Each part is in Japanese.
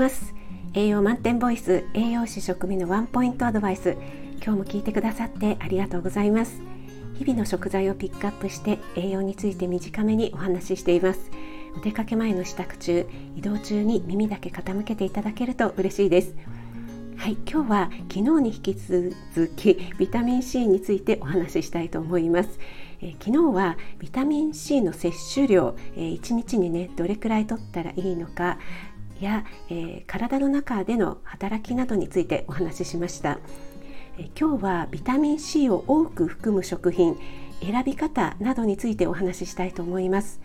ます。栄養満点ボイス栄養士食味のワンポイントアドバイス。今日も聞いてくださってありがとうございます。日々の食材をピックアップして栄養について短めにお話ししています。お出かけ前の支度中移動中に耳だけ傾けていただけると嬉しいです。はい今日は昨日に引き続きビタミン C についてお話ししたいと思います、えー、昨日はビタミン C の摂取量、えー、1日にねどれくらい取ったらいいのかや、えー、体の中での働きなどについてお話ししました、え今日はビタミン C を多く含む食品選び方などについてお話ししたいと思います。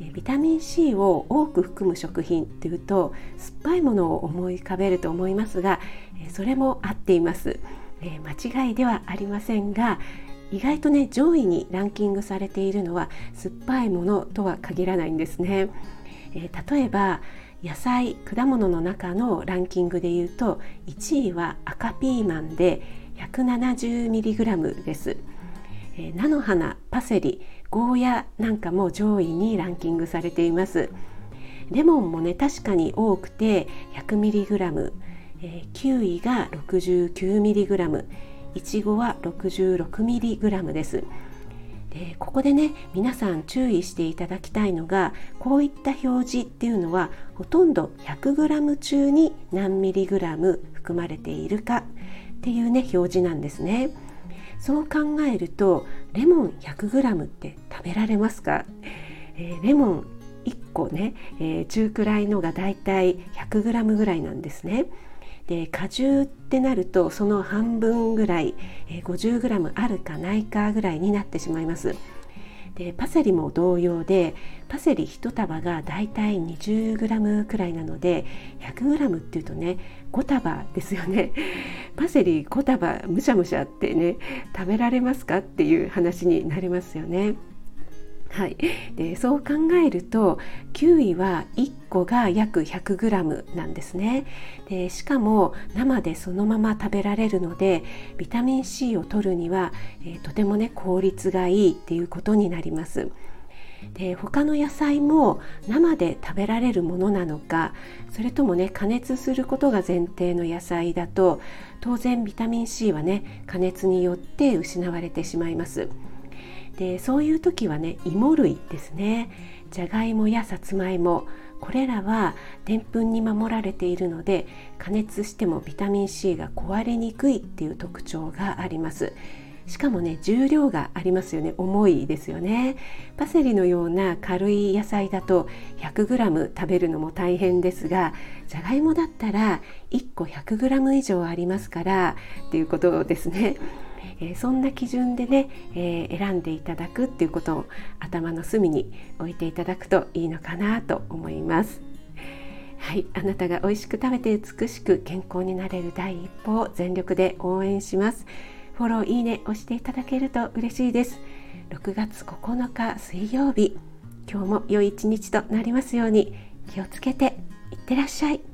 えビタミン C を多く含む食品っていうと酸っぱいものを思い浮かべると思いますがえそれも合っています。え間違いではありませんが意外とね上位にランキングされているのは酸っぱいものとは限らないんですね。え例えば野菜果物の中のランキングでいうと1位は赤ピーマンで 170mg です、え菜の花パセリゴーヤなんかも上位にランキングされています。レモンもね確かに多くて 100mg、えー、キウイが 69mg いちごは 66mg です。でここでね皆さん注意していただきたいのがこういった表示っていうのはほとんど 100g 中に何ミリグラム含まれているかっていうね表示なんですね。そう考えるとレモン 100g って食べられますか、えー、レモン1個ね、えー、中くらいのがだいたい 100g ぐらいなんですね。で果汁ってなるとその半分ぐらい、え、50g あるかないかぐらいになってしまいます。でパセリも同様でパセリ1束がだいたい 20g くらいなので 100g っていうとね5束ですよね パセリ5束むしゃむしゃってね食べられますかっていう話になりますよね。はい、でそう考えるとキウイは1個が約 100g なんですねでしかも生でそのまま食べられるのでビタミン C を摂るには、えー、とてもね効率がいいっていうことになります。で他の野菜も生で食べられるものなのかそれともね加熱することが前提の野菜だと当然ビタミン C はね加熱によって失われてしまいます。でそういう時はね芋類ですね。じゃがいもやさつまいも。これらはでんぷんに守られているので加熱してもビタミン C が壊れにくいっていう特徴があります。しかもね重量がありますよね。重いですよね。パセリのような軽い野菜だと 100g 食べるのも大変ですがじゃがいもだったら1個 100g 以上ありますからっていうことですね。えー、そんな基準でね、えー、選んでいただくっていうことを頭の隅に置いていただくといいのかなと思います。はい、あなたが美味しく食べて美しく健康になれる第一歩を全力で応援します。フォローいいね押していただけると嬉しいです。6月9日水曜日、今日も良い一日となりますように気をつけていってらっしゃい。